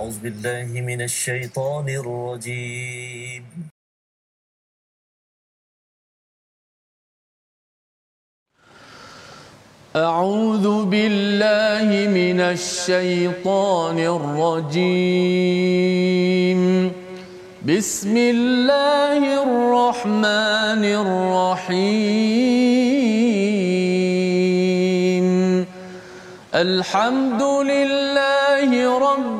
أعوذ بالله من الشيطان الرجيم. أعوذ بالله من الشيطان الرجيم. بسم الله الرحمن الرحيم. الحمد لله رب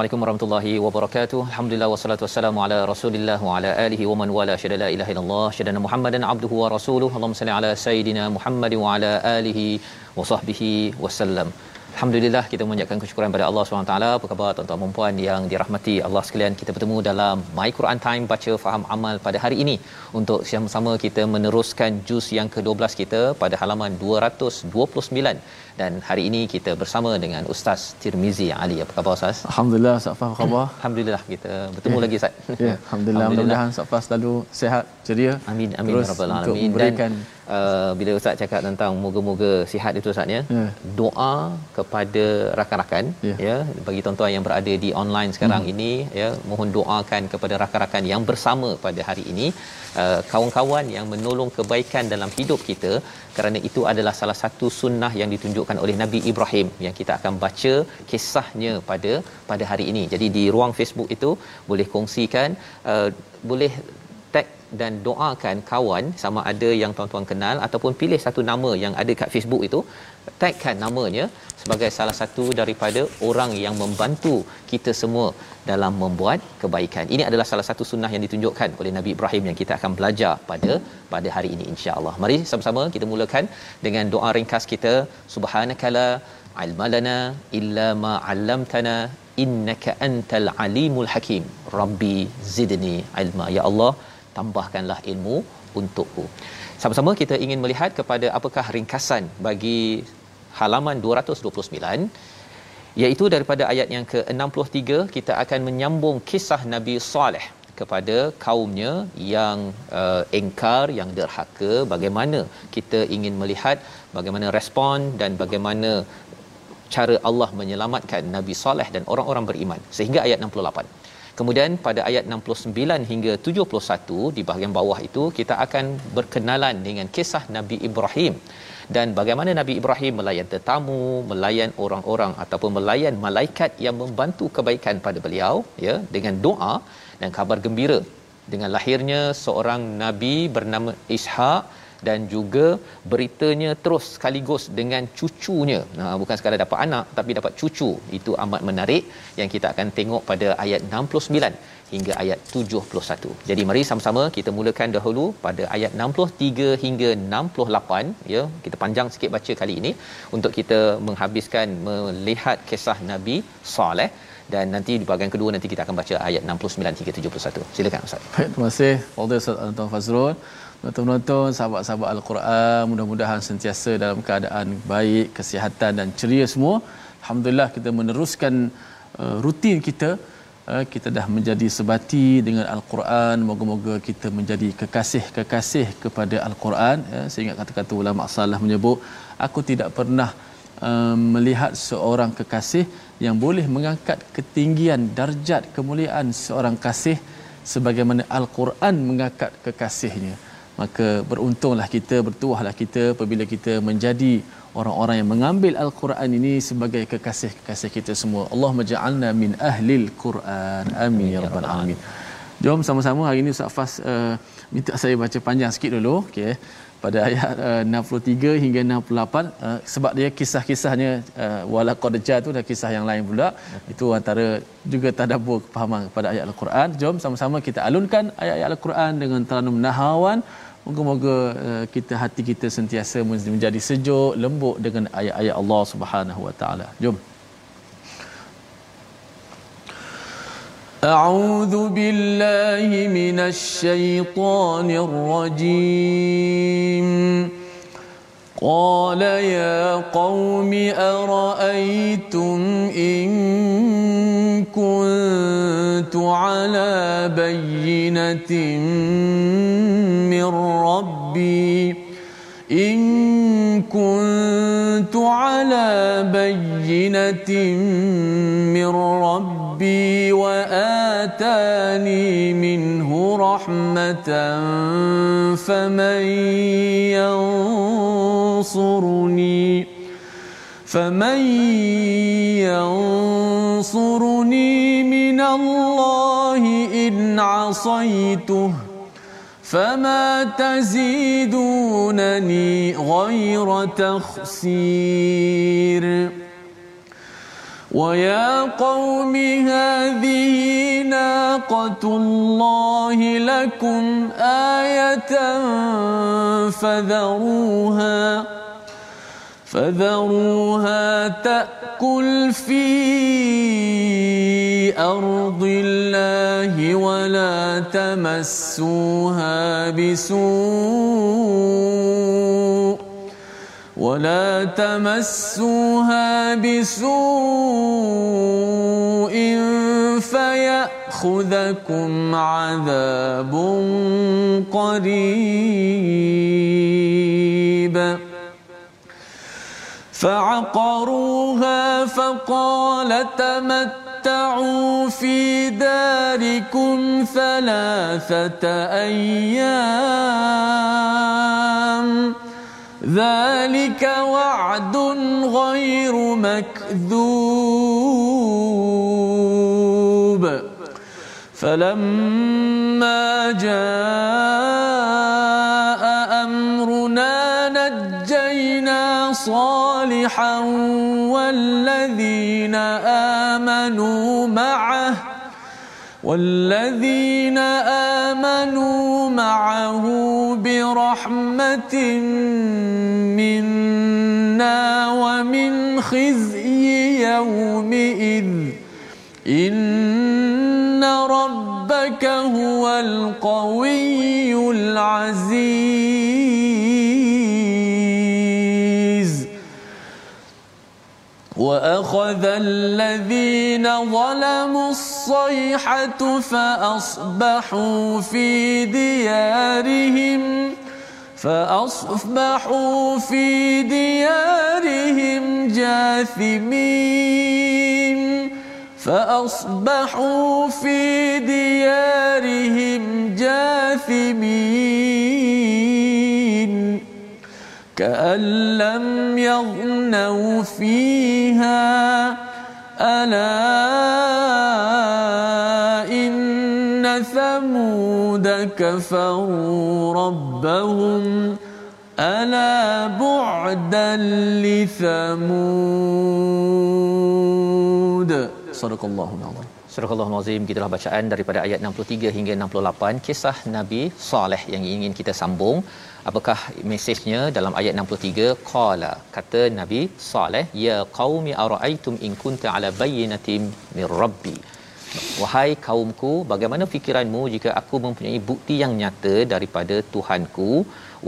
Assalamualaikum warahmatullahi wabarakatuh. Alhamdulillah wassalatu wassalamu ala Rasulillah wa ala alihi wa man wala syada la ilaha illallah syada Muhammadan abduhu wa rasuluhu. Allahumma salli ala sayidina Muhammad wa ala alihi wa sahbihi wasallam. Alhamdulillah kita mengucapkan kesyukuran pada Allah SWT. Apa khabar tuan-tuan dan puan yang dirahmati Allah sekalian? Kita bertemu dalam My Quran Time baca faham amal pada hari ini untuk sama-sama kita meneruskan juz yang ke-12 kita pada halaman 229 dan hari ini kita bersama dengan Ustaz Tirmizi Ali. Apa khabar Ustaz? Alhamdulillah Ustaz apa khabar? Alhamdulillah kita bertemu Ya. lagi Ustaz. Ya, Alhamdulillah. Mudah-mudahan Ustaz Fah selalu sihat, ceria. Amin amin Terus ya rabbal alamin memberikan dan uh, bila ustaz cakap tentang moga-moga sihat itu ustaz ya Ya. doa kepada rakan-rakan Ya. ya bagi tuan-tuan yang berada di online sekarang Hmm. ini ya mohon doakan kepada rakan-rakan yang bersama pada hari ini uh, kawan-kawan yang menolong kebaikan dalam hidup kita kerana itu adalah salah satu sunnah yang ditunjukkan oleh Nabi Ibrahim yang kita akan baca kisahnya pada pada hari ini. Jadi di ruang Facebook itu boleh kongsikan uh, boleh tag dan doakan kawan sama ada yang tuan-tuan kenal ataupun pilih satu nama yang ada kat Facebook itu tagkan namanya sebagai salah satu daripada orang yang membantu kita semua dalam membuat kebaikan. Ini adalah salah satu sunnah yang ditunjukkan oleh Nabi Ibrahim yang kita akan belajar pada pada hari ini insya-Allah. Mari sama-sama kita mulakan dengan doa ringkas kita subhanakala ilmalana illa ma 'allamtana innaka antal alimul hakim. Rabbi zidni ilma. Ya Allah, tambahkanlah ilmu untukku. Sama-sama kita ingin melihat kepada apakah ringkasan bagi halaman 229 iaitu daripada ayat yang ke-63 kita akan menyambung kisah Nabi Saleh kepada kaumnya yang uh, engkar yang derhaka. Bagaimana kita ingin melihat bagaimana respon dan bagaimana cara Allah menyelamatkan Nabi Saleh dan orang-orang beriman. Sehingga ayat 68 Kemudian pada ayat 69 hingga 71 di bahagian bawah itu kita akan berkenalan dengan kisah Nabi Ibrahim. Dan bagaimana Nabi Ibrahim melayan tetamu, melayan orang-orang ataupun melayan malaikat yang membantu kebaikan pada beliau ya dengan doa dan kabar gembira. Dengan lahirnya seorang nabi bernama Ishak dan juga beritanya terus sekaligus dengan cucunya. Nah, bukan sekadar dapat anak tapi dapat cucu. Itu amat menarik yang kita akan tengok pada ayat 69 hingga ayat 71. Jadi mari sama-sama kita mulakan dahulu pada ayat 63 hingga 68 ya. Kita panjang sikit baca kali ini untuk kita menghabiskan melihat kisah Nabi Saleh dan nanti di bahagian kedua nanti kita akan baca ayat 69 hingga 71. Silakan Ustaz. Baik, terima kasih Fadil Ustaz Anton Fazrul. Penonton-penonton, sahabat-sahabat Al-Quran, mudah-mudahan sentiasa dalam keadaan baik, kesihatan dan ceria semua. Alhamdulillah kita meneruskan uh, rutin kita. Uh, kita dah menjadi sebati dengan Al-Quran. Moga-moga kita menjadi kekasih-kekasih kepada Al-Quran. Ya, sehingga kata-kata ulama salah menyebut, aku tidak pernah uh, melihat seorang kekasih yang boleh mengangkat ketinggian darjat kemuliaan seorang kasih sebagaimana Al-Quran mengangkat kekasihnya maka beruntunglah kita bertuahlah kita apabila kita menjadi orang-orang yang mengambil Al-Quran ini sebagai kekasih-kekasih kita semua Allah maja'alna min ahlil Quran amin ya rabbal alamin Jom sama-sama hari ini Ustaz Fas uh, minta saya baca panjang sikit dulu. Okey. Pada ayat uh, 63 hingga 68 uh, sebab dia kisah-kisahnya uh, wala qad tu dah kisah yang lain pula. Itu antara juga tadabbur kefahaman kepada ayat Al-Quran. Jom sama-sama kita alunkan ayat-ayat Al-Quran dengan teranum nahawan. Moga-moga uh, kita hati kita sentiasa menjadi sejuk, lembut dengan ayat-ayat Allah Subhanahu Wa Taala. Jom. أعوذ بالله من الشيطان الرجيم قال يا قوم أرأيتم إن كنت على بينة بينة من ربي وآتاني منه رحمة فمن ينصرني فمن ينصرني من الله إن عصيته فما تزيدونني غير تخسير ويا قوم هذه ناقة الله لكم آية فذروها فذروها تأكل في أرض الله ولا تمسوها بسوء ولا تمسوها بسوء فيأخذكم عذاب قريب فعقروها فقال تمتعوا في داركم ثلاثة أيام. ذلك وعد غير مكذوب. فلما جاء صالحا والذين آمنوا معه والذين آمنوا معه برحمة منا ومن خزي يومئذ. إن ربك هو القوي العزيز. وأخذ الذين ظلموا الصيحة فأصبحوا في ديارهم فأصبحوا في ديارهم جاثمين فأصبحوا في ديارهم جاثمين. كأن لم يغنوا فيها. ألا إن ثمود كفروا ربهم. ألا بعدا لثمود. صدق الله العظيم. Surah Al-Azim gitulah bacaan daripada ayat 63 hingga 68 kisah Nabi Saleh yang ingin kita sambung. Apakah mesejnya dalam ayat 63? Qala kata Nabi Saleh, ya qaumi araaitum in kunta ala bayyinatin min rabbi. Wahai kaumku, bagaimana fikiranmu jika aku mempunyai bukti yang nyata daripada Tuhanku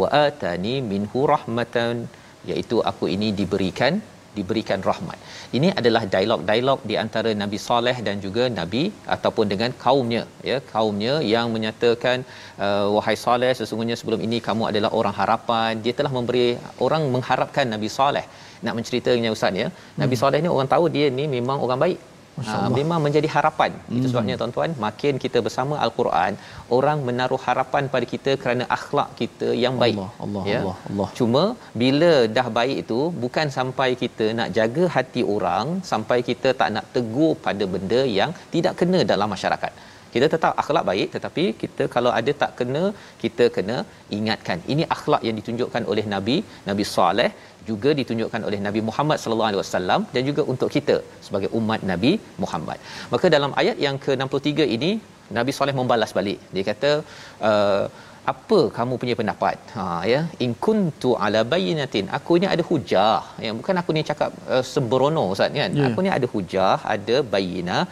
wa atani minhu rahmatan iaitu aku ini diberikan diberikan rahmat. Ini adalah dialog-dialog di antara Nabi Saleh dan juga Nabi ataupun dengan kaumnya ya kaumnya yang menyatakan uh, wahai Saleh sesungguhnya sebelum ini kamu adalah orang harapan dia telah memberi orang mengharapkan Nabi Saleh nak menceritanya ustaz ya Nabi hmm. Saleh ni orang tahu dia ni memang orang baik Uh, memang menjadi harapan. Hmm. Itu sebabnya tuan-tuan, makin kita bersama al-Quran, orang menaruh harapan pada kita kerana akhlak kita yang baik. Allah, Allah, ya? Allah, Allah. Cuma bila dah baik itu bukan sampai kita nak jaga hati orang, sampai kita tak nak tegur pada benda yang tidak kena dalam masyarakat. Kita tetap akhlak baik tetapi kita kalau ada tak kena kita kena ingatkan ini akhlak yang ditunjukkan oleh nabi nabi soleh juga ditunjukkan oleh Nabi Muhammad sallallahu alaihi wasallam dan juga untuk kita sebagai umat Nabi Muhammad. Maka dalam ayat yang ke-63 ini Nabi Soleh membalas balik. Dia kata uh, apa kamu punya pendapat ha ya in kuntu ala bayyinatin aku ni ada hujah ya bukan aku ni cakap uh, sembrono ustaz kan yeah. aku ni ada hujah ada bayyinah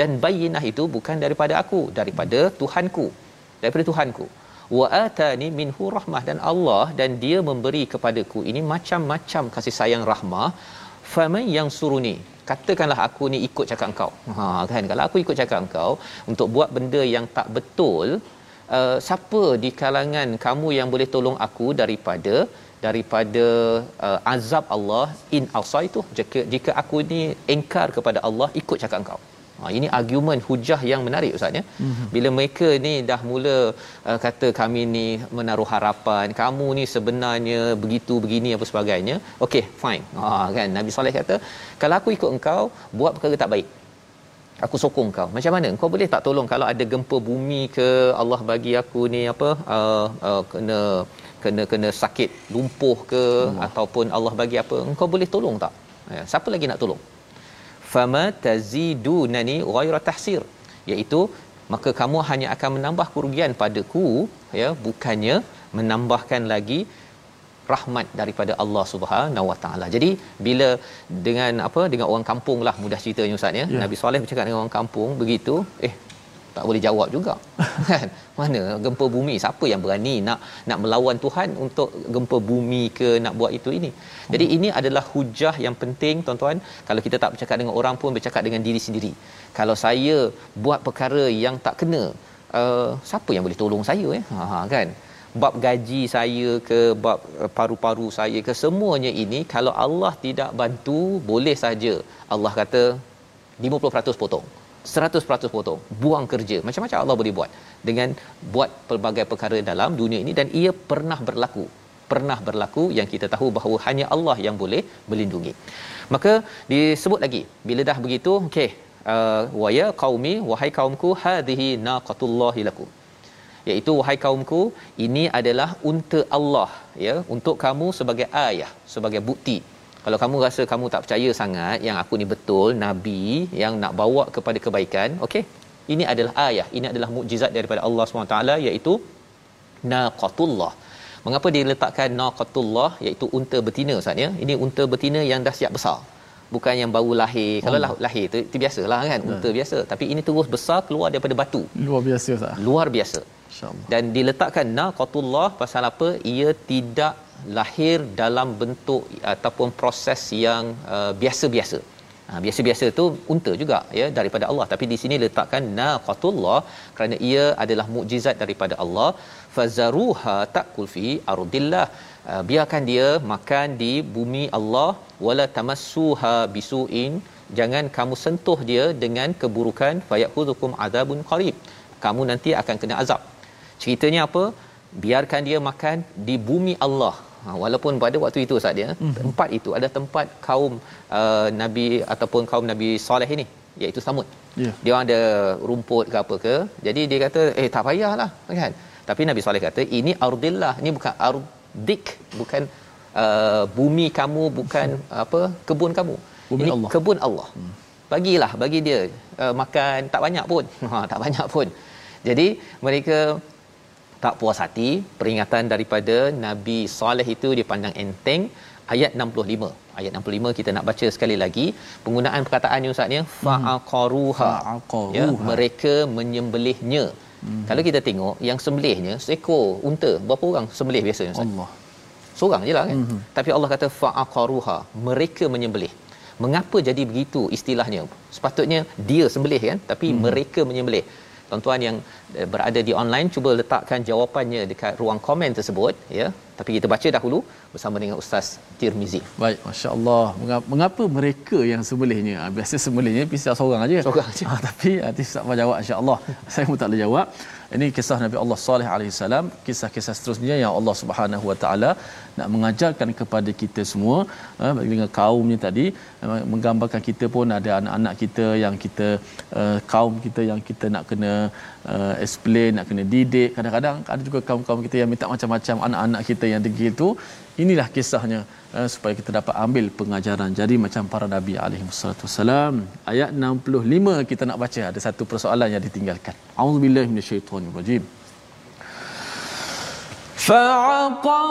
dan bayyinah itu bukan daripada aku daripada Tuhanku. Daripada Tuhanku. Wa atani minhu rahmah. Dan Allah dan dia memberi kepadaku ini macam-macam kasih sayang rahmah. Faman yang suruni katakanlah aku ni ikut cakap engkau. Ha kan? Kalau aku ikut cakap engkau untuk buat benda yang tak betul uh, siapa di kalangan kamu yang boleh tolong aku daripada daripada uh, azab Allah in asaitu jika jika aku ni engkar kepada Allah ikut cakap engkau Ha, ini argument hujah yang menarik ustaz ya. Mm-hmm. Bila mereka ni dah mula uh, kata kami ni menaruh harapan, kamu ni sebenarnya begitu begini apa sebagainya. Okey, fine. Ha kan Nabi Saleh kata, kalau aku ikut engkau buat perkara tak baik. Aku sokong kau. Macam mana? Kau boleh tak tolong kalau ada gempa bumi ke Allah bagi aku ni apa uh, uh, kena kena kena sakit lumpuh ke hmm. ataupun Allah bagi apa? Engkau boleh tolong tak? Ya, siapa lagi nak tolong? Fama tazidunani ghaira tahsir iaitu maka kamu hanya akan menambah kerugian padaku ya bukannya menambahkan lagi rahmat daripada Allah Subhanahu Wa Taala. Jadi bila dengan apa dengan orang kampung lah mudah ceritanya ustaz ya. ya. Nabi Soleh bercakap dengan orang kampung begitu eh tak boleh jawab juga. Kan? Mana gempa bumi? Siapa yang berani nak nak melawan Tuhan untuk gempa bumi ke nak buat itu ini? Jadi ini adalah hujah yang penting tuan-tuan. Kalau kita tak bercakap dengan orang pun bercakap dengan diri sendiri. Kalau saya buat perkara yang tak kena uh, siapa yang boleh tolong saya eh? Ha kan? Bab gaji saya ke bab uh, paru-paru saya ke semuanya ini kalau Allah tidak bantu boleh saja. Allah kata 50% potong 100% potong buang kerja. Macam-macam Allah boleh buat dengan buat pelbagai perkara dalam dunia ini dan ia pernah berlaku. Pernah berlaku yang kita tahu bahawa hanya Allah yang boleh melindungi. Maka disebut lagi bila dah begitu okey uh, wa ya qaumi wahai kaumku hadhihi naqatullahi lakum. Iaitu wahai kaumku ini adalah unta Allah ya untuk kamu sebagai ayah sebagai bukti kalau kamu rasa kamu tak percaya sangat yang aku ni betul nabi yang nak bawa kepada kebaikan okey? Ini adalah ayah ini adalah mukjizat daripada Allah SWT iaitu naqatullah. Mengapa diletakkan naqatullah? Iaitu unta betina ustaz ya? Ini unta betina yang dah siap besar. Bukan yang baru lahir. Oh. kalau lah, lahir tu itu biasalah kan unta biasa. Tapi ini terus besar keluar daripada batu. Luar biasa ustaz. Luar biasa. Dan diletakkan naqatullah pasal apa? Ia tidak lahir dalam bentuk ataupun proses yang uh, biasa-biasa. Ha, biasa-biasa tu unta juga ya daripada Allah. Tapi di sini letakkan naqatullah kerana ia adalah mukjizat daripada Allah. Fazaruha taqul fi ardillah. Uh, biarkan dia makan di bumi Allah. Wala tamassuha bisuin. Jangan kamu sentuh dia dengan keburukan. Fayakhuzukum adabun qarib. Kamu nanti akan kena azab. Ceritanya apa biarkan dia makan di bumi Allah ha, walaupun pada waktu itu saat dia mm-hmm. tempat itu ada tempat kaum uh, nabi ataupun kaum nabi soleh ini iaitu Samud. Yeah. Dia ada rumput ke apa ke. Jadi dia kata eh tak payahlah kan. Tapi Nabi Soleh kata ini ardillah. Ini bukan ardik bukan uh, bumi kamu bukan apa kebun kamu. Bumi ini Allah. kebun Allah. Hmm. Bagilah bagi dia uh, makan tak banyak pun. Ha tak banyak pun. Jadi mereka tak puas hati peringatan daripada Nabi Saleh itu dipandang enteng ayat 65 ayat 65 kita nak baca sekali lagi. Penggunaan perkataan ustaz ya fa'aqaruha. Ya mereka menyembelihnya. Hmm. kalau kita tengok yang sembelihnya seekor unta berapa orang sembelih biasanya ustaz? Allah. Seorang je lah kan? Hmm. tapi Allah kata fa'aqaruha. Mereka menyembelih. Mengapa jadi begitu istilahnya? Sepatutnya dia sembelih kan? Tapi hmm. mereka menyembelih tuan-tuan yang eh, berada di online cuba letakkan jawapannya dekat ruang komen tersebut ya. Tapi kita baca dahulu bersama dengan ustaz Tirmizi. Baik masya-Allah. Mengapa mereka yang sembelihnya ah, biasa sembelihnya pisah seorang aja. Seorang aja. Ha, tapi nanti ustaz jawab insya-Allah saya pun tak boleh jawab ini kisah Nabi Allah Saleh alaihi salam kisah-kisah seterusnya yang Allah Subhanahu wa taala nak mengajarkan kepada kita semua. Uh, dengan kaumnya tadi uh, menggambarkan kita pun ada anak-anak kita yang kita uh, kaum kita yang kita nak kena explain nak kena didik. Kadang-kadang ada juga kaum-kaum kita yang minta macam-macam anak-anak kita yang degil tu Inilah kisahnya uh, supaya kita dapat ambil pengajaran. Jadi macam para Nabi alaihissalam ayat 65 kita nak baca ada satu persoalan yang ditinggalkan. Auzubillahi minasyaitonirrajim. fa'aqaruha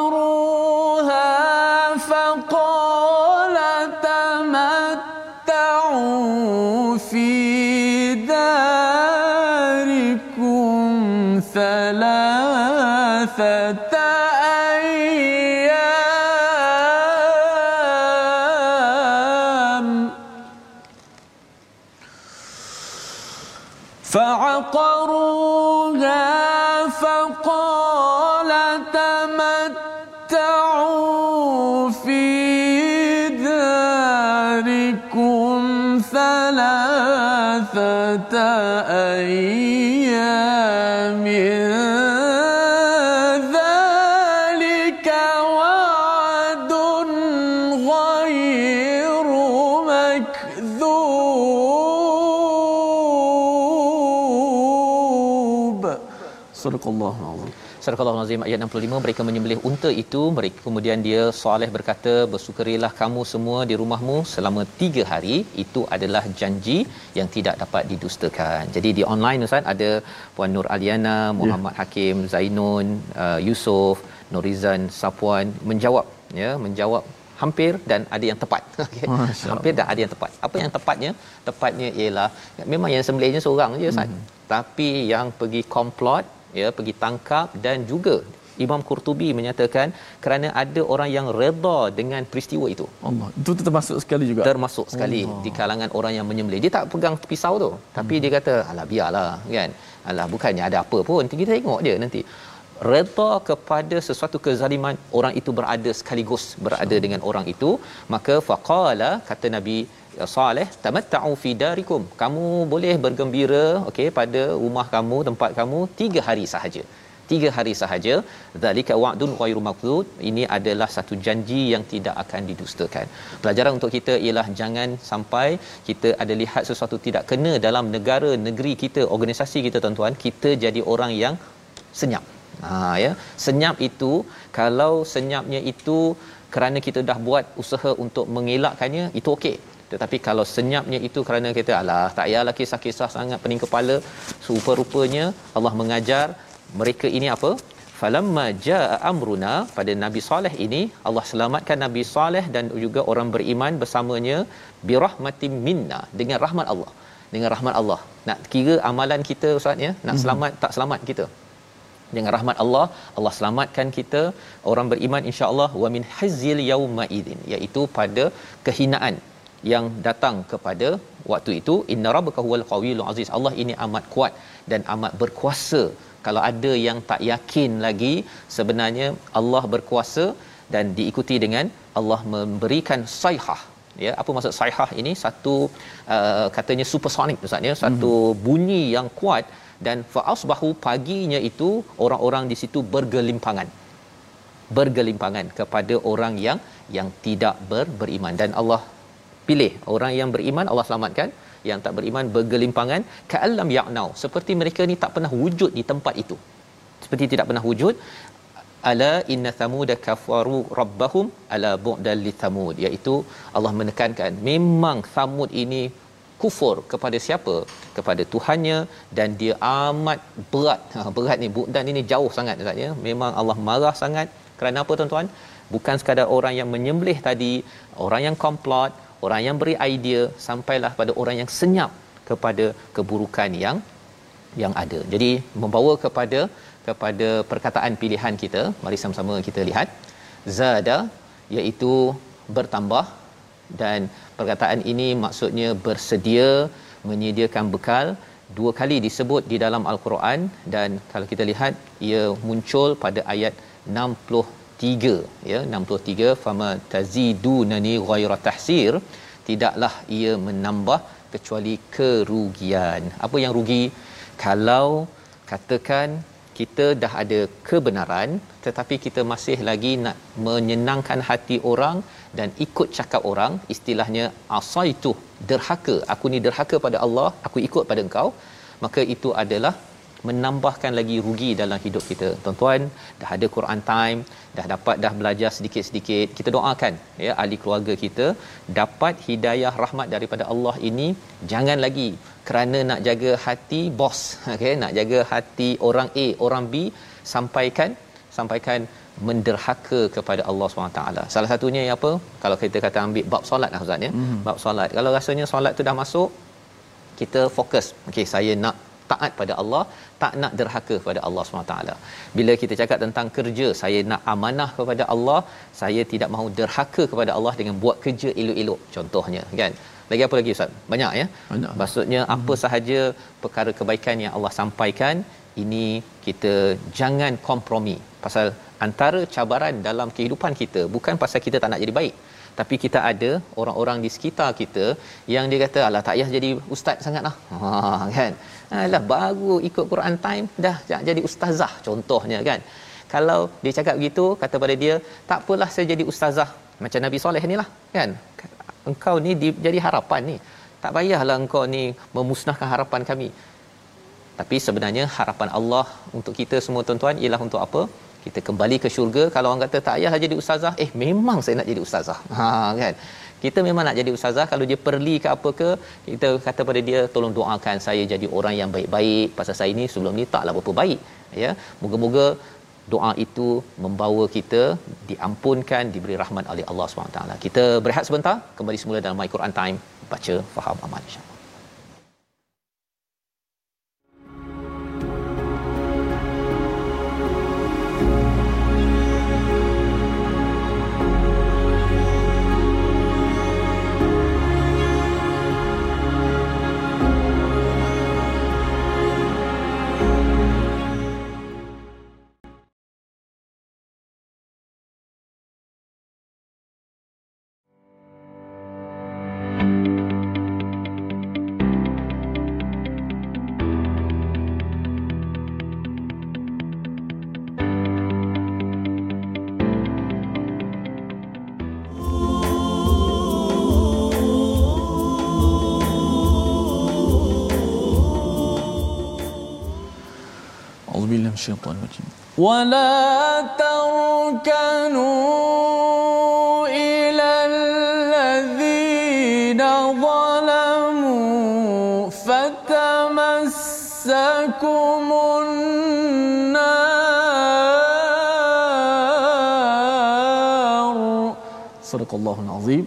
sadaqallahu alazim Surah Al-Azim ayat 65 mereka menyembelih unta itu. Mereka kemudian dia Saleh berkata bersukarilah kamu semua di rumahmu selama tiga hari. Itu adalah janji yang tidak dapat didustakan. Jadi di online Ustaz ada Puan Nur Aliana, Muhammad yeah. Hakim, Zainun, uh, Yusof, Norizan, Sapuan menjawab ya menjawab hampir dan ada yang tepat. Okey hampir dan ada yang tepat. Apa yang tepatnya? Tepatnya ialah memang yang sembelihnya seorang je Ustaz. Hmm. tapi yang pergi komplot ya pergi tangkap dan juga Imam Qurtubi menyatakan kerana ada orang yang redha dengan peristiwa itu. Allah itu termasuk sekali juga Termasuk sekali Allah. di kalangan orang yang menyembelih. Dia tak pegang pisau tu, tapi hmm. dia kata alah biarlah kan. Alah bukannya ada apa pun. Kita tengok je nanti. Redha kepada sesuatu kezaliman orang itu berada sekaligus berada dengan orang itu, maka faqala kata Nabi Saleh tamatta'u fi darikum. Kamu boleh bergembira okey pada rumah kamu tempat kamu tiga hari sahaja. Tiga hari sahaja. Zalika wa'dun ghairu maqdud. Ini adalah satu janji yang tidak akan didustakan. Pelajaran untuk kita ialah jangan sampai kita ada lihat sesuatu tidak kena dalam negara negeri kita organisasi kita tuan-tuan. Kita jadi orang yang senyap. Ha ya. Senyap itu kalau senyapnya itu kerana kita dah buat usaha untuk mengelakkannya itu okey tetapi kalau senyapnya itu kerana kita alah tak payahlah kisah-kisah sangat pening kepala. Rupa-rupanya Allah mengajar mereka ini apa? Falamma jaa amruna pada nabi soleh ini Allah selamatkan nabi soleh dan juga orang beriman bersamanya birahmatim minna dengan rahmat Allah. Dengan rahmat Allah. Nak kira amalan kita ustaz ya? Nak mhm. selamat tak selamat kita? Dengan rahmat Allah Allah selamatkan kita orang beriman insya-Allah wa min hazzil yauma idzin iaitu pada kehinaan yang datang kepada waktu itu inna rabbaka huwal qawiyul aziz. Allah ini amat kuat dan amat berkuasa. Kalau ada yang tak yakin lagi sebenarnya Allah berkuasa dan diikuti dengan Allah memberikan saihah. Ya apa maksud saihah ini? Satu uh, katanya supersonic ustaz ya. Satu mm-hmm. bunyi yang kuat dan fa asbahu paginya itu orang-orang di situ bergelimpangan. Bergelimpangan kepada orang yang yang tidak ber, beriman. Dan Allah pilih orang yang beriman Allah selamatkan. Yang tak beriman bergelimpangan. Ka'allam ya'nau. Seperti mereka ni tak pernah wujud di tempat itu. Seperti tidak pernah wujud. Ala inna thamud kafaru rabbahum ala bu'dal li thamud. Iaitu Allah menekankan memang thamud ini kufur kepada siapa? Kepada tuhannya dan dia amat berat. Ha, berat ni bu'dan ini jauh sangat katanya memang Allah marah sangat. Kerana apa tuan-tuan? Bukan sekadar orang yang menyembelih tadi orang yang komplot orang yang beri idea sampailah pada orang yang senyap kepada keburukan yang yang ada. Jadi membawa kepada kepada perkataan pilihan kita. Mari sama-sama kita lihat. Zada iaitu bertambah dan perkataan ini maksudnya bersedia menyediakan bekal dua kali disebut di dalam al-Quran dan kalau kita lihat ia muncul pada ayat 63 ya 63 fama tazidunani ghaira tahsir tidaklah ia menambah kecuali kerugian. Apa yang rugi? Kalau katakan kita dah ada kebenaran tetapi kita masih lagi nak menyenangkan hati orang dan ikut cakap orang istilahnya asaitu derhaka aku ni derhaka pada Allah aku ikut pada engkau maka itu adalah menambahkan lagi rugi dalam hidup kita. Tuan-tuan, dah ada Quran time, dah dapat dah belajar sedikit-sedikit. Kita doakan ya ahli keluarga kita dapat hidayah rahmat daripada Allah ini jangan lagi kerana nak jaga hati bos, okey, nak jaga hati orang A, orang B sampaikan sampaikan menderhaka kepada Allah SWT. Salah satunya apa? Kalau kita kata ambil bab solat lah Ustaz ya. Mm-hmm. Bab solat. Kalau rasanya solat tu dah masuk, kita fokus. Okey, saya nak taat pada Allah tak nak derhaka kepada Allah SWT bila kita cakap tentang kerja saya nak amanah kepada Allah saya tidak mahu derhaka kepada Allah dengan buat kerja elok-elok. Contohnya kan? Lagi apa lagi ustaz? Banyak ya? Banyak. Maksudnya hmm. apa sahaja perkara kebaikan yang Allah sampaikan ini kita jangan kompromi. Pasal antara cabaran dalam kehidupan kita bukan pasal kita tak nak jadi baik tapi kita ada orang-orang di sekitar kita yang dia kata alah tak payah jadi ustaz sangatlah. Ha kan? Alah baru ikut Quran time dah jadi ustazah contohnya kan? Kalau dia cakap begitu kata pada dia tak apalah saya jadi ustazah. Macam Nabi Soleh ni lah kan? Engkau ni di, jadi harapan ni. Tak payahlah engkau ni memusnahkan harapan kami. Tapi sebenarnya harapan Allah untuk kita semua tuan-tuan ialah untuk apa kita kembali ke syurga. Kalau orang kata tak payahlah jadi ustazah. Eh memang saya nak jadi ustazah. Ha kan? Kita memang nak jadi ustazah. Kalau dia perli ke apa ke kita kata pada dia tolong doakan saya jadi orang yang baik-baik. Pasal saya ni sebelum ni taklah berapa baik ya. Moga-moga doa itu membawa kita diampunkan diberi rahmat oleh Allah SWT kita berehat sebentar. Kembali semula dalam my Quran time. Baca faham amal insyaallah الشيطان الرجيم ولا تركنوا إلى الذين ظلموا فتمسكم النار صدق الله العظيم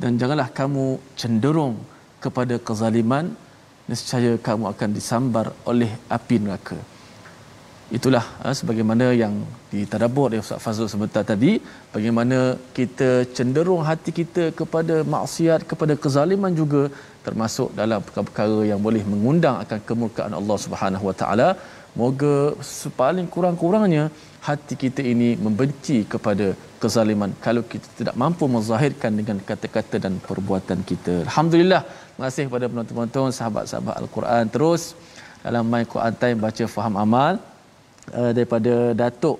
dan janganlah kamu cenderung kepada kezaliman nescaya kamu akan disambar oleh api neraka itulah uh, sebagaimana yang ditadabbur oleh Ustaz Fazul sebentar tadi bagaimana kita cenderung hati kita kepada maksiat kepada kezaliman juga termasuk dalam perkara-perkara yang boleh mengundang akan kemurkaan Allah Subhanahu Wa Taala. Moga sepaling kurang-kurangnya hati kita ini membenci kepada kezaliman kalau kita tidak mampu menzahirkan dengan kata-kata dan perbuatan kita. Alhamdulillah. Terima kasih kepada penonton-penonton sahabat-sahabat al-Quran. Terus dalam my Quran time baca faham amal uh, daripada Datuk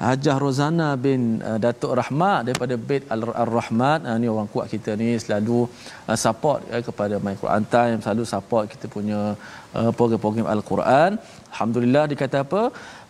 Hajah Rozana bin uh, Datuk Rahmat daripada Bait Al-Rahmat uh, ni orang kuat kita ni selalu uh, support uh, kepada My Quran Time selalu support kita punya uh, program-program Al-Quran Alhamdulillah dikata apa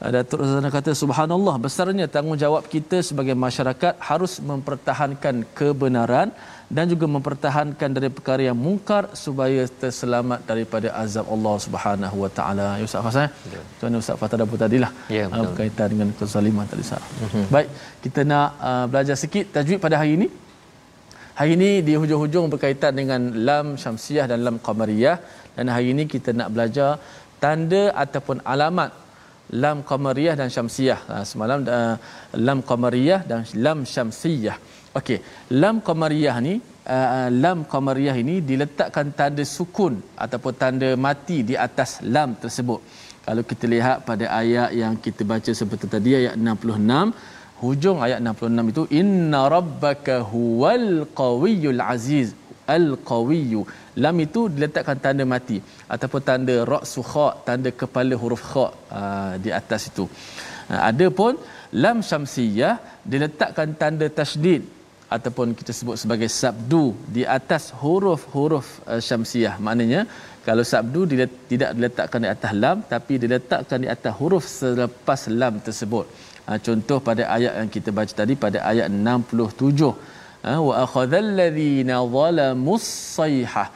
uh, Datuk Rozana kata subhanallah besarnya tanggungjawab kita sebagai masyarakat harus mempertahankan kebenaran dan juga mempertahankan dari perkara yang mungkar supaya terselamat daripada azab Allah Subhanahu Wa Taala. Ya Ustaz Fazal. Ya. Tuan Ustaz Fatada pun tadilah ya, uh, berkaitan dengan kezaliman tadi sah. Mm-hmm. Baik, kita nak uh, belajar sikit tajwid pada hari ini. Hari ini di hujung-hujung berkaitan dengan lam syamsiah dan lam qamariyah dan hari ini kita nak belajar tanda ataupun alamat lam qamariyah dan syamsiah. Uh, semalam uh, lam qamariyah dan lam syamsiyah. Okey, lam qamariyah ni uh, lam qamariyah ini diletakkan tanda sukun ataupun tanda mati di atas lam tersebut. Kalau kita lihat pada ayat yang kita baca seperti tadi ayat 66, hujung ayat 66 itu inna rabbaka huwal qawiyul aziz. Al-qawiyyu lam itu diletakkan tanda mati ataupun tanda ra'su kha tanda kepala huruf kha uh, di atas itu. Uh, ada pun lam syamsiyah diletakkan tanda tasydid ataupun kita sebut sebagai sabdu di atas huruf-huruf uh, syamsiyah. Maknanya kalau sabdu dilet, tidak diletakkan di atas lam tapi diletakkan di atas huruf selepas lam tersebut ha, contoh pada ayat yang kita baca tadi pada ayat 67 ha, wa akhadhal ladzina zalamus sayhah.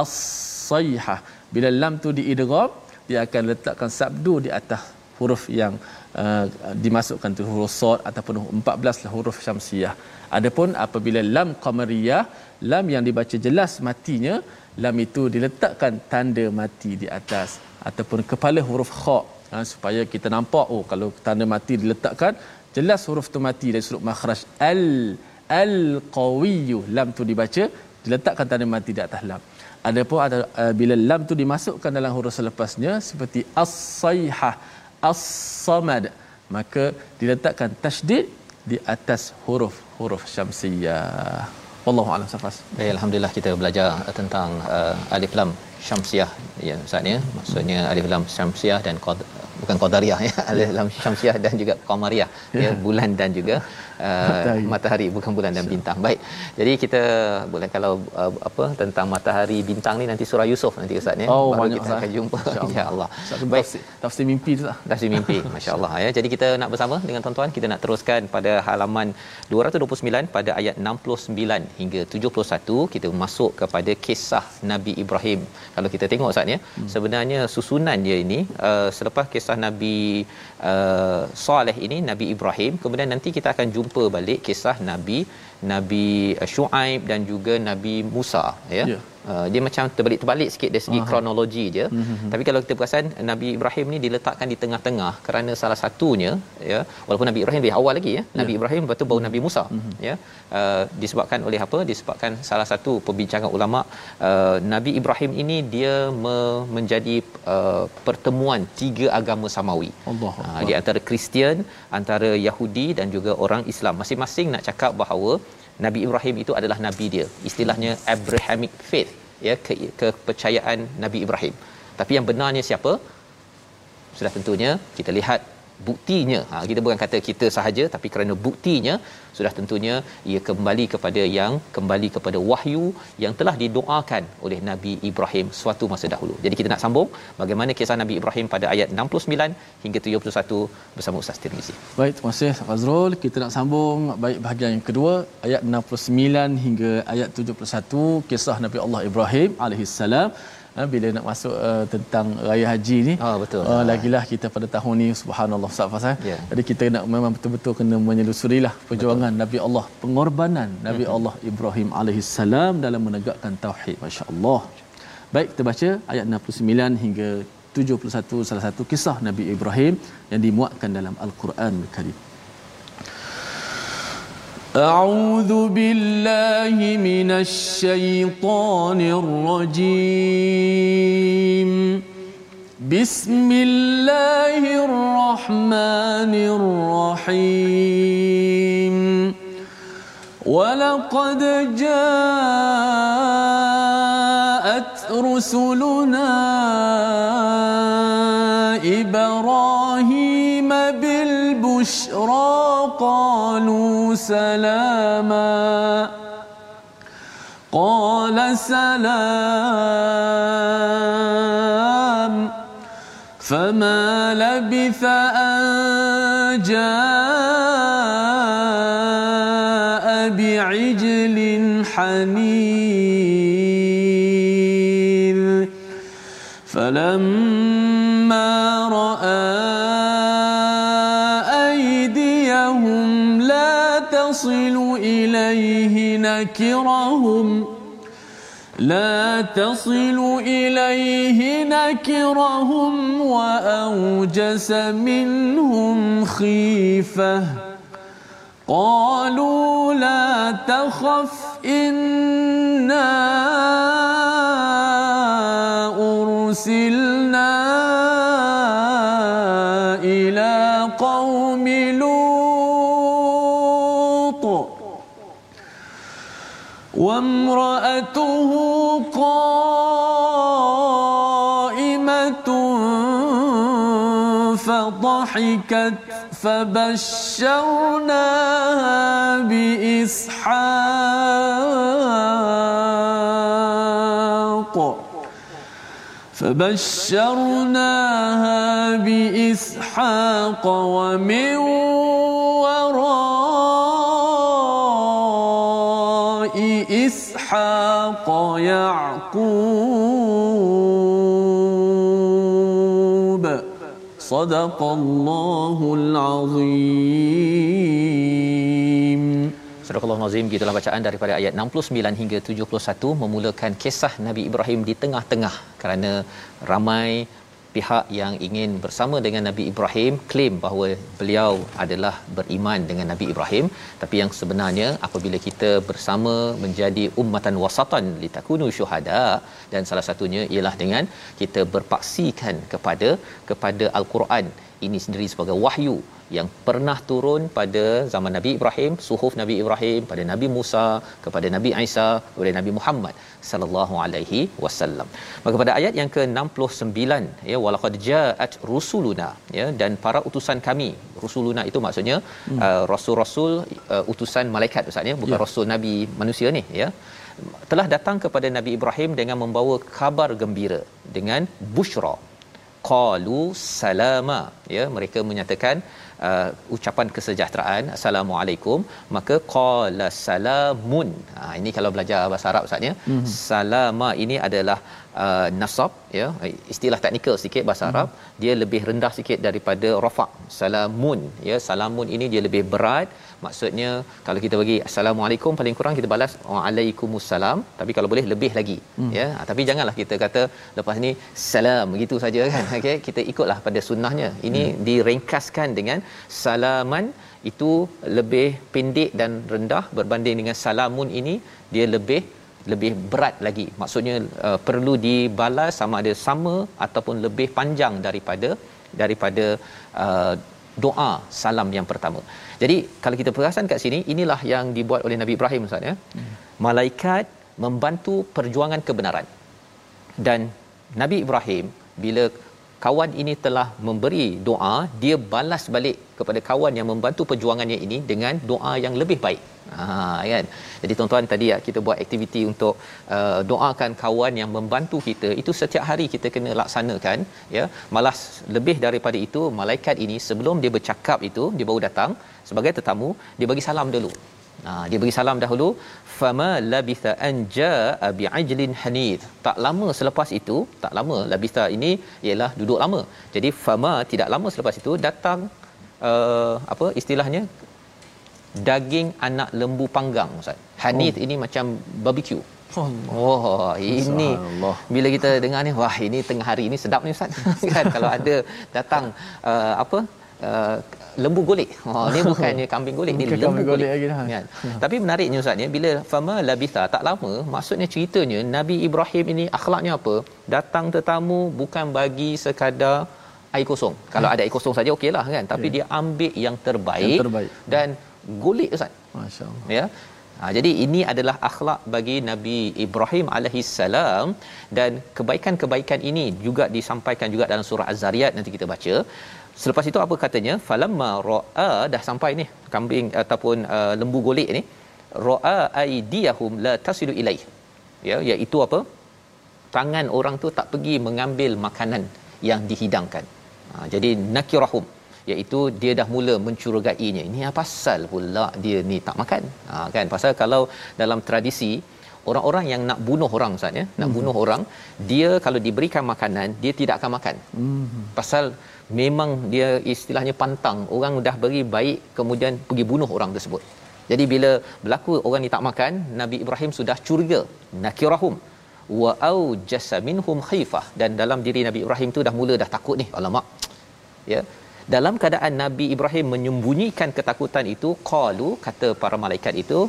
As-sayhah. Bila lam tu diidgham dia akan letakkan sabdu di atas huruf yang uh, dimasukkan tu huruf sad ataupun 14 lah huruf syamsiah adapun apabila lam qamariyah lam yang dibaca jelas matinya lam itu diletakkan tanda mati di atas ataupun kepala huruf kha ha, supaya kita nampak oh kalau tanda mati diletakkan jelas huruf tu mati dari sudut makhraj. Al al qawiyyu lam tu dibaca diletakkan tanda mati di atas lam. Adapun ada uh, bila lam tu dimasukkan dalam huruf selepasnya seperti as-sayhah as-samad maka diletakkan tasydid di atas huruf-huruf syamsiyah wallahu alam safas Baik, alhamdulillah kita belajar tentang uh, alif lam syamsiah. Ya Ustaz ya. Maksudnya alif lam syamsiah dan qad, bukan qadariyah ya. Alif lam syamsiah dan juga qamariyah ya. ya. Bulan dan juga uh, matahari. matahari bukan bulan dan bintang. Baik jadi kita boleh kalau uh, apa tentang matahari bintang ni nanti surah Yusuf nanti Ustaz ya. Oh, baru banyak kita akan jumpa. Ya Allah. Baik. tafsir mimpi tu tafsir mimpi masya-Allah ya. Jadi kita nak bersama dengan tuan-tuan. Kita nak teruskan pada halaman 229 pada ayat 69 hingga 71 kita masuk kepada kisah Nabi Ibrahim. Kalau kita tengok Ustaz ya hmm. sebenarnya susunan dia ini uh, selepas kisah Nabi uh, Saleh ini Nabi Ibrahim kemudian nanti kita akan jumpa balik kisah Nabi Nabi uh, Shu'aib dan juga Nabi Musa ya yeah. Uh, dia macam terbalik-terbalik sikit dari segi Aha. kronologi je. Mm-hmm. Tapi kalau kita perasan Nabi Ibrahim ni diletakkan di tengah-tengah kerana salah satunya ya walaupun Nabi Ibrahim di awal lagi ya. Yeah. Nabi Ibrahim lepas tu baru Nabi Musa mm-hmm. ya. Uh, disebabkan oleh apa? Disebabkan salah satu perbincangan ulama uh, Nabi Ibrahim ini dia me- menjadi uh, pertemuan tiga agama samawi. Allah. Uh, di antara Kristian, antara Yahudi dan juga orang Islam. Masing-masing nak cakap bahawa Nabi Ibrahim itu adalah nabi dia. Istilahnya Abrahamic faith, ya ke, kepercayaan Nabi Ibrahim. Tapi yang benarnya siapa? Sudah tentunya kita lihat buktinya ha, kita bukan kata kita sahaja tapi kerana buktinya sudah tentunya ia kembali kepada yang kembali kepada wahyu yang telah didoakan oleh Nabi Ibrahim suatu masa dahulu. Jadi kita nak sambung bagaimana kisah Nabi Ibrahim pada ayat 69 hingga 71 bersama Ustaz Tirmizi. Baik, terima kasih Fazrul. Kita nak sambung baik bahagian yang kedua ayat 69 hingga ayat 71 kisah Nabi Allah Ibrahim alaihissalam ha, bila nak masuk uh, tentang raya haji ni oh, betul uh, lagilah kita pada tahun ni subhanallah Ustaz Fas yeah. Jadi kita nak memang betul-betul kena menyelusurilah perjuangan betul. Nabi Allah pengorbanan Nabi hmm. Allah Ibrahim alaihi salam dalam menegakkan tauhid masya-Allah baik kita baca ayat 69 hingga 71 salah satu kisah Nabi Ibrahim yang dimuatkan dalam Al-Quran Al-Karim أعوذ بالله من الشيطان الرجيم. بسم الله الرحمن الرحيم. ولقد جاءت رسلنا إبراهيم سلاما. قال سلام. فما لبث أن جاء بعجل حنيذ نكرهم. لا تصل إليه نكرهم وأوجس منهم خيفة. قالوا لا تخف إنا وامرأته قائمة فضحكت فبشرناها بإسحاق. فبشرناها بإسحاق ومن إسحاق يعقوب صدق الله العظيم Surah Al-Nazim gitulah bacaan daripada ayat 69 hingga 71 memulakan kisah Nabi Ibrahim di tengah-tengah kerana ramai pihak yang ingin bersama dengan Nabi Ibrahim klaim bahawa beliau adalah beriman dengan Nabi Ibrahim. Tapi yang sebenarnya apabila kita bersama menjadi ummatan wasatan litakunu syuhada dan salah satunya ialah dengan kita berpaksikan kepada kepada al-Quran. Ini sendiri sebagai wahyu yang pernah turun pada zaman Nabi Ibrahim, suhuf Nabi Ibrahim, pada Nabi Musa, kepada Nabi Isa, kepada Nabi Muhammad sallallahu alaihi wasallam. Maka pada ayat yang ke-69 ya walaqad ja'at rusuluna ya dan para utusan kami. Rusuluna itu maksudnya hmm. uh, rasul-rasul uh, utusan malaikat ustaz ya, bukan ya. rasul nabi manusia ni ya telah datang kepada Nabi Ibrahim dengan membawa kabar gembira dengan busyra qalu salama ya mereka menyatakan uh, ucapan kesejahteraan assalamualaikum maka qala salamun ha ini kalau belajar bahasa Arab ustaz ya mm-hmm. salama ini adalah uh, nasab ya istilah teknikal sikit bahasa mm-hmm. Arab dia lebih rendah sikit daripada rafa salamun ya salamun ini dia lebih berat maksudnya kalau kita bagi assalamualaikum paling kurang kita balas waalaikumsalam tapi kalau boleh lebih lagi hmm. ya tapi janganlah kita kata lepas ni salam begitu saja kan okey kita ikutlah pada sunnahnya ini hmm. diringkaskan dengan salaman itu lebih pendek dan rendah berbanding dengan salamun ini dia lebih lebih berat lagi maksudnya uh, perlu dibalas sama ada sama ataupun lebih panjang daripada daripada uh, doa salam yang pertama. Jadi kalau kita perasan kat sini inilah yang dibuat oleh Nabi Ibrahim Ustaz ya. Hmm. Malaikat membantu perjuangan kebenaran. Dan Nabi Ibrahim bila kawan ini telah memberi doa, dia balas balik kepada kawan yang membantu perjuangannya ini dengan doa yang lebih baik. Ha kan. Jadi tuan-tuan tadi ya kita buat aktiviti untuk uh, doakan kawan yang membantu kita. Itu setiap hari kita kena laksanakan ya. Malas lebih daripada itu malaikat ini sebelum dia bercakap itu dia baru datang sebagai tetamu dia bagi salam dulu. Ha, dia bagi salam dahulu fama labitha anja bi ajlin hanith tak lama selepas itu tak lama labitha ini ialah duduk lama. Jadi fama tidak lama selepas itu datang uh, apa istilahnya? Daging anak lembu panggang ustaz. Hanith oh. ini macam barbecue. Oh, ini bila kita dengar ni wah ini tengah hari ini sedap ni ustaz. Kan kalau ada datang uh, apa uh, lembu golek. Ha ni bukannya kambing golek ni lembu golek. golek lagi. Kan? Ya. Tapi menariknya ustaz ya bila fama labitha tak lama maksudnya ceritanya Nabi Ibrahim ini akhlaknya apa? Datang tetamu bukan bagi sekadar air kosong. Kalau hmm. ada air kosong saja okeylah kan. Tapi ya. dia ambil yang terbaik, yang terbaik. dan golek ustaz. Masya-Allah. Ya. Ha, jadi ini adalah akhlak bagi Nabi Ibrahim alaihi salam dan kebaikan-kebaikan ini juga disampaikan juga dalam surah Az-Zariyat nanti kita baca. Selepas itu apa katanya? Falamma ra'a dah sampai ni kambing ataupun uh, lembu golek ni ra'a aidiyahum la tasilu ilaih. Ya, iaitu apa? Tangan orang tu tak pergi mengambil makanan yang dihidangkan. Ha, jadi nakirahum iaitu dia dah mula mencurigainya. Ini apa pasal pula dia ni tak makan? Ha, kan? Pasal kalau dalam tradisi orang-orang yang nak bunuh orang Ustaz ya, nak hmm. bunuh orang, dia kalau diberikan makanan, dia tidak akan makan. Hmm. Pasal memang dia istilahnya pantang. Orang dah beri baik kemudian pergi bunuh orang tersebut. Jadi bila berlaku orang ni tak makan Nabi Ibrahim sudah curiga. Nakirahum. Wa au jasaminhum khaifah. Dan dalam diri Nabi Ibrahim tu dah mula dah takut ni. Alamak. Ya. Dalam keadaan Nabi Ibrahim menyembunyikan ketakutan itu qalu kata para malaikat itu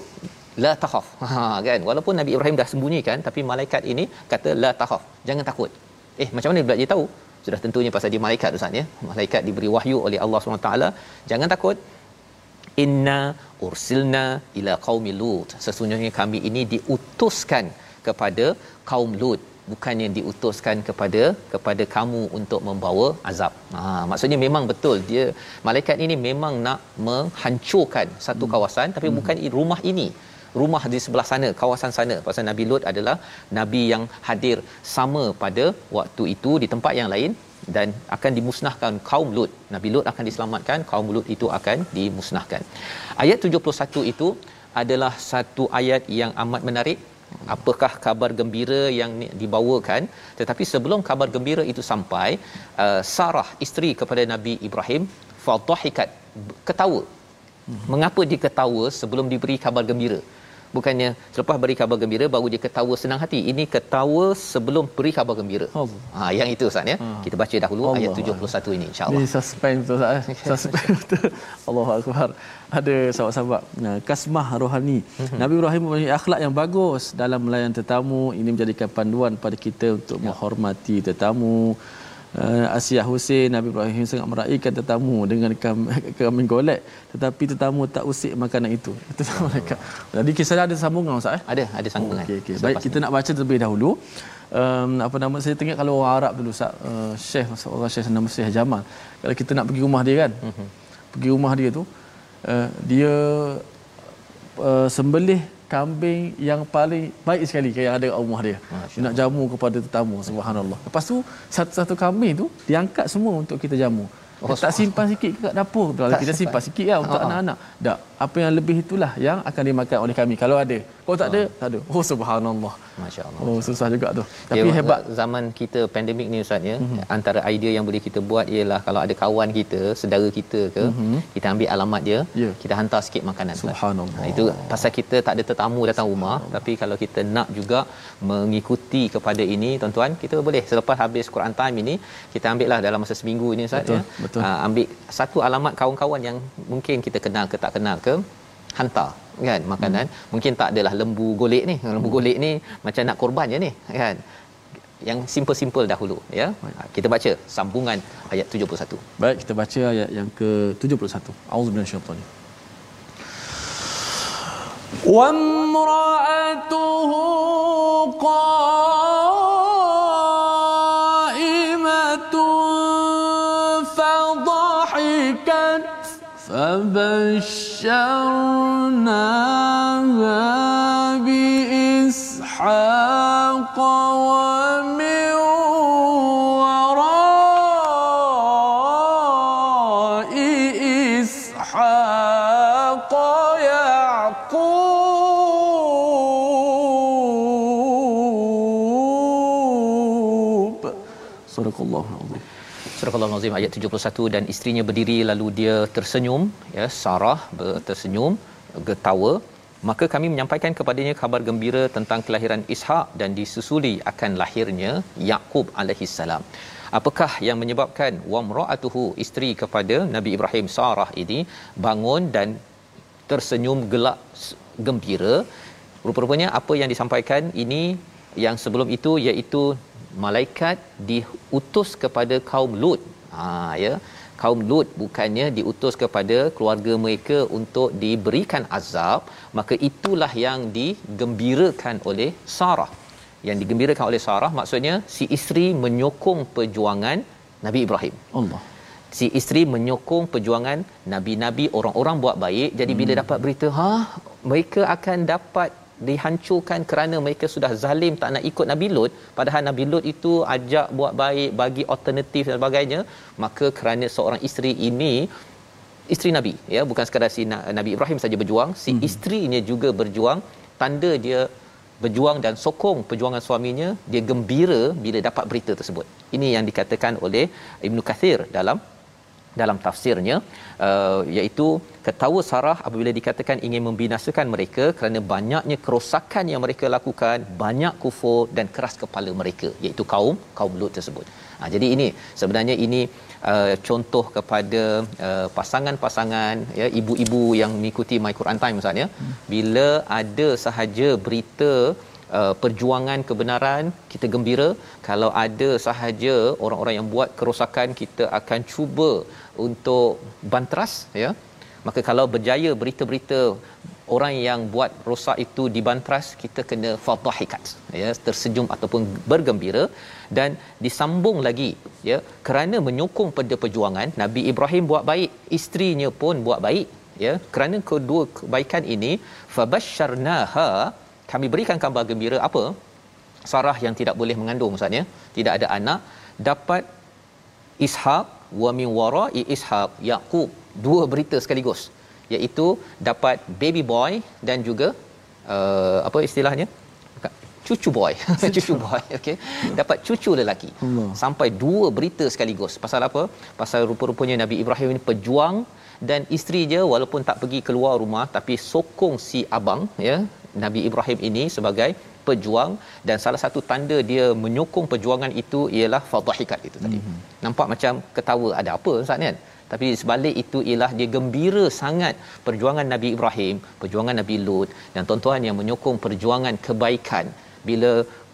la takhaf. Ha kan? Walaupun Nabi Ibrahim dah sembunyikan tapi malaikat ini kata la takhaf. Jangan takut. Eh macam mana dia tahu? Sudah tentunya pasal dia malaikat Ustaz ya. Malaikat diberi wahyu oleh Allah SWT jangan takut. Inna ursilna ila qaumi lut. Sesungguhnya kami ini diutuskan kepada kaum lut. Bukannya diutuskan kepada kepada kamu untuk membawa azab. Ha maksudnya memang betul. Dia malaikat ini memang nak menghancurkan satu hmm. kawasan tapi hmm. bukan rumah ini. Rumah di sebelah sana, kawasan sana. Pasal Nabi Lut adalah nabi yang hadir sama pada waktu itu di tempat yang lain dan akan dimusnahkan kaum Lut. Nabi Lut akan diselamatkan, kaum Lut itu akan dimusnahkan. Ayat 71 itu adalah satu ayat yang amat menarik apakah kabar gembira yang dibawakan tetapi sebelum kabar gembira itu sampai uh, Sarah isteri kepada Nabi Ibrahim fadhahikat ketawa mengapa dia ketawa sebelum diberi kabar gembira bukannya selepas beri khabar gembira baru dia ketawa senang hati ini ketawa sebelum beri khabar gembira ha yang itu ustaz ya ha. kita baca dahulu Allah ayat 71 Allah. ini insyaallah ini suspense betul ustaz eh? suspense betul Allahu akbar ada sahabat-sahabat kasmah rohani mm-hmm. Nabi Ibrahim mempunyai akhlak yang bagus dalam melayan tetamu ini menjadikan panduan pada kita untuk ya. menghormati tetamu uh, Asia Hussein Nabi Ibrahim sangat meraihkan tetamu dengan kambing golek. Tetapi tetamu tak usik makanan itu. Itu oh. mereka. Jadi kisah ada sambungan ustaz eh? Ada ada sambungan. Oh, okey. Okey baik kita nak baca terlebih dahulu. Um, apa nama saya tengok kalau orang Arab dulu ustaz. Uh, Syekh orang Syekh nama Syekh Jamal. Kalau kita nak pergi rumah dia kan? Uh-huh. pergi rumah dia tu uh, dia uh, sembelih kambing yang paling baik sekali yang ada kat rumah dia. Dia nak jamu kepada tetamu subhanallah. Lepas tu satu-satu kambing tu diangkat semua untuk kita jamu. Oh, tak simpan sikit kat dapur tu. Kalau kita simpan sikit lah untuk anak-anak. Tak. Apa yang lebih itulah yang akan dimakan oleh kami kalau ada. Kalau tak ada, tak ada. Oh subhanallah. Masya-Allah. Oh susah juga tu. Tapi ya, hebat zaman kita pandemik ni ustaz ya. Mm-hmm. Antara idea yang boleh kita buat ialah kalau ada kawan kita, saudara kita ke, mm-hmm. kita ambil alamat dia, yeah. kita hantar sikit makanan. Subhanallah. Itu pasal kita tak ada tetamu datang rumah, tapi kalau kita nak juga mengikuti kepada ini tuan-tuan, kita boleh selepas habis Quran time ini, kita ambil lah dalam masa seminggu ini ustaz betul, ya. Betul. Uh, ambil satu alamat kawan-kawan yang mungkin kita kenal ke tak kenal ke hantar kan makanan. Hmm. mungkin tak adalah lembu golek ni. Lembu hmm. golek ni macam nak korban je ni kan. Yang simple-simple dahulu ya. Kita baca sambungan ayat 71 baik kita baca ayat yang ke 71 auzubillahi minasyaitanir wa imra'atuhu فبشرناها بإسحاق Al-Azim ayat 71 dan isterinya berdiri lalu dia tersenyum ya Sarah tersenyum getawa maka kami menyampaikan kepadanya kabar gembira tentang kelahiran Ishak dan disusuli akan lahirnya Yaqub alaihi salam. Apakah yang menyebabkan wamraatuhu isteri kepada Nabi Ibrahim Sarah ini bangun dan tersenyum gelak gembira? Rupa-rupanya apa yang disampaikan ini yang sebelum itu iaitu malaikat diutus kepada kaum Lut. Ha ya. Kaum Lut bukannya diutus kepada keluarga mereka untuk diberikan azab, maka itulah yang digembirakan oleh Sarah. Yang digembirakan oleh Sarah maksudnya si isteri menyokong perjuangan Nabi Ibrahim. Allah. Si isteri menyokong perjuangan nabi-nabi orang-orang buat baik. Jadi hmm. bila dapat berita, ha mereka akan dapat dihancurkan kerana mereka sudah zalim tak nak ikut Nabi Lut. Padahal Nabi Lut itu ajak buat baik bagi alternatif dan sebagainya. Maka kerana seorang isteri ini isteri Nabi ya bukan sekadar si Nabi Ibrahim saja berjuang si mm-hmm. isterinya juga berjuang. Tanda dia berjuang dan sokong perjuangan suaminya dia gembira bila dapat berita tersebut. Ini yang dikatakan oleh Ibnu Kathir dalam dalam tafsirnya uh, iaitu ketawa Sarah apabila dikatakan ingin membinasakan mereka kerana banyaknya kerosakan yang mereka lakukan banyak kufur dan keras kepala mereka iaitu kaum kaum Lut tersebut. Ha, jadi ini sebenarnya ini uh, contoh kepada uh, pasangan-pasangan ya ibu-ibu yang mengikuti My Quran Time Ustaz ya. Hmm. Bila ada sahaja berita uh, perjuangan kebenaran kita gembira. Kalau ada sahaja orang-orang yang buat kerosakan kita akan cuba untuk bantras ya. Maka kalau berjaya berita-berita orang yang buat rosak itu dibantras kita kena fadhahikat ya tersenyum ataupun bergembira. Dan disambung lagi ya kerana menyokong pada perjuangan Nabi Ibrahim buat baik isterinya pun buat baik ya. Kerana kedua kebaikan ini fabasyarnaha kami berikan kabar gembira apa? Sarah yang tidak boleh mengandung maksudnya tidak ada anak. Dapat Ishaq wa min wara'i Ishaq Yaqub. Dua berita sekaligus. Iaitu dapat baby boy dan juga uh, apa istilahnya? Cucu boy. Cucu boy. okey dapat cucu lelaki. Allah. sampai dua berita sekaligus. Pasal apa? Pasal rupa-rupanya Nabi Ibrahim ini pejuang dan isteri dia walaupun tak pergi keluar rumah tapi sokong si abang ya Nabi Ibrahim ini sebagai pejuang dan salah satu tanda dia menyokong perjuangan itu ialah fadhahikat itu tadi. Mm-hmm. Nampak macam ketawa ada apa Ustaz kan? Tapi sebalik itu ialah dia gembira sangat perjuangan Nabi Ibrahim, perjuangan Nabi Lut dan tuan-tuan yang menyokong perjuangan kebaikan. Bila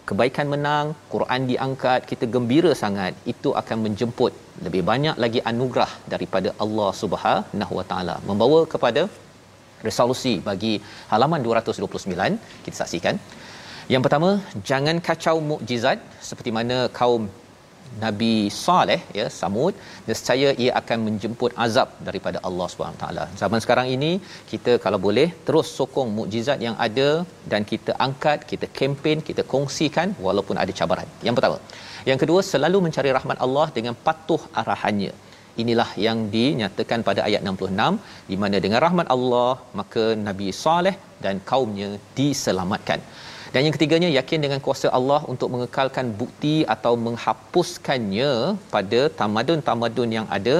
kebaikan menang, Quran diangkat, kita gembira sangat, itu akan menjemput lebih banyak lagi anugerah daripada Allah Subhanahu Wa Taala. Membawa kepada resolusi bagi halaman 229 kita saksikan yang pertama, jangan kacau mukjizat seperti mana kaum Nabi Saleh ya Samud nescaya ia akan menjemput azab daripada Allah Subhanahu taala. Zaman sekarang ini kita kalau boleh terus sokong mukjizat yang ada dan kita angkat, kita kempen, kita kongsikan walaupun ada cabaran. Yang pertama. Yang kedua, selalu mencari rahmat Allah dengan patuh arahannya. Inilah yang dinyatakan pada ayat 66 di mana dengan rahmat Allah maka Nabi Saleh dan kaumnya diselamatkan. Dan yang ketiganya yakin dengan kuasa Allah untuk mengekalkan bukti atau menghapuskannya pada tamadun-tamadun yang ada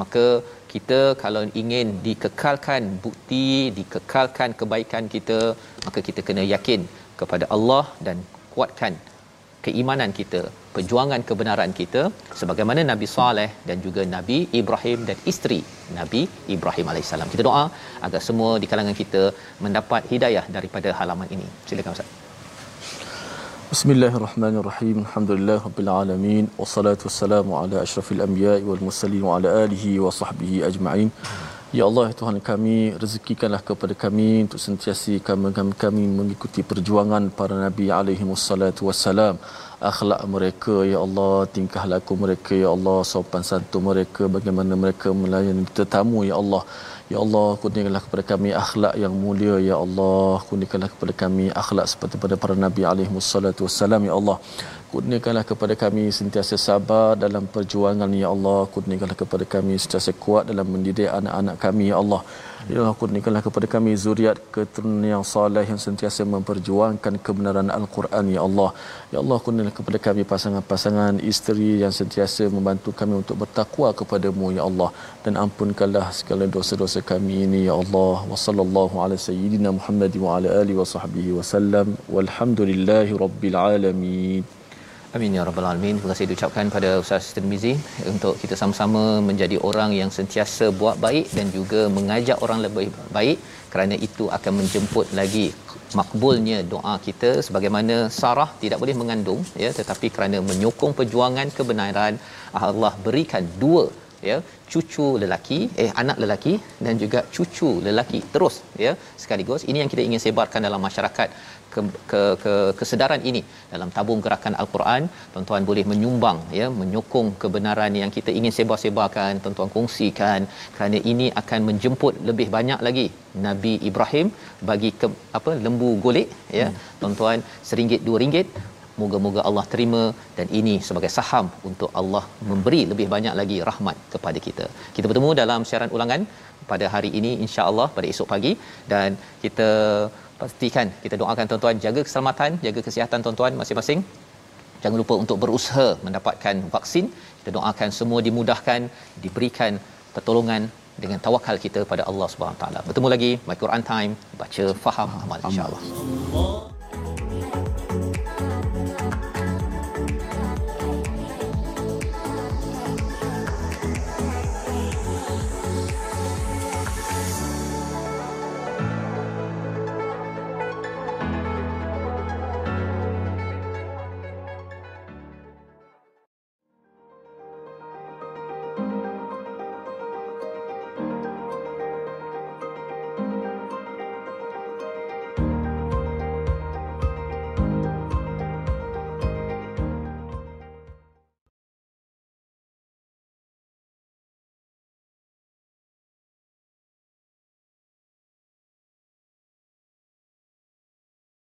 maka kita kalau ingin dikekalkan bukti dikekalkan kebaikan kita maka kita kena yakin kepada Allah dan kuatkan keimanan kita perjuangan kebenaran kita sebagaimana Nabi Saleh dan juga Nabi Ibrahim dan isteri Nabi Ibrahim alaihissalam kita doa agar semua di kalangan kita mendapat hidayah daripada halaman ini silakan ustaz Bismillahirrahmanirrahim. Alhamdulillah rabbil alamin. Wassalatu wassalamu ala asyrafil anbiya'i wal mursalin wa ala alihi wa sahbihi ajma'in. Ya Allah ya Tuhan kami rezekikanlah kepada kami untuk sentiasa kami, kami, kami mengikuti perjuangan para nabi alaihi wassalatu wassalam akhlak mereka ya Allah tingkah laku mereka ya Allah sopan santun mereka bagaimana mereka melayani tetamu ya Allah Ya Allah, kurniakanlah kepada kami akhlak yang mulia ya Allah. Kurniakanlah kepada kami akhlak seperti pada para nabi alaihi wassalatu wassalam ya Allah. Kurniakanlah kepada kami sentiasa sabar dalam perjuangan ya Allah. Kurniakanlah kepada kami sentiasa kuat dalam mendidik anak-anak kami ya Allah. Ya Allah, kurniakanlah kepada kami zuriat keturunan yang saleh yang sentiasa memperjuangkan kebenaran Al-Quran ya Allah. Ya Allah, kurniakanlah kepada kami pasangan-pasangan isteri yang sentiasa membantu kami untuk bertakwa kepadamu ya Allah dan ampunkanlah segala dosa-dosa kami ini ya Allah. Wa sallallahu ala sayyidina Muhammad wa ala alihi wa sahbihi wasallam. Walhamdulillahi rabbil alamin. Amin ya rabbal alamin. Terima kasih diucapkan pada Ustaz Tirmizi untuk kita sama-sama menjadi orang yang sentiasa buat baik dan juga mengajak orang lebih baik. Kerana itu akan menjemput lagi makbulnya doa kita. Sebagaimana Sarah tidak boleh mengandung ya tetapi kerana menyokong perjuangan kebenaran Allah berikan dua ya cucu lelaki eh anak lelaki dan juga cucu lelaki terus ya. Sekaligus ini yang kita ingin sebarkan dalam masyarakat ke, ke, ke kesedaran ini. Dalam tabung gerakan al-Quran tuan-tuan boleh menyumbang ya menyokong kebenaran yang kita ingin sebar-sebarkan tuan-tuan kongsikan. Kerana ini akan menjemput lebih banyak lagi Nabi Ibrahim bagi ke, apa lembu golek ya. Hmm. tuan-tuan seringgit dua ringgit. Moga-moga Allah terima dan ini sebagai saham untuk Allah memberi lebih banyak lagi rahmat kepada kita. Kita bertemu dalam siaran ulangan pada hari ini insya-Allah pada esok pagi. Dan kita pastikan kita doakan tuan-tuan jaga keselamatan, jaga kesihatan tuan-tuan masing-masing. Jangan lupa untuk berusaha mendapatkan vaksin. Kita doakan semua dimudahkan, diberikan pertolongan dengan tawakal kita pada Allah Subhanahu taala. Bertemu lagi My Quran Time, baca faham amal insya-Allah.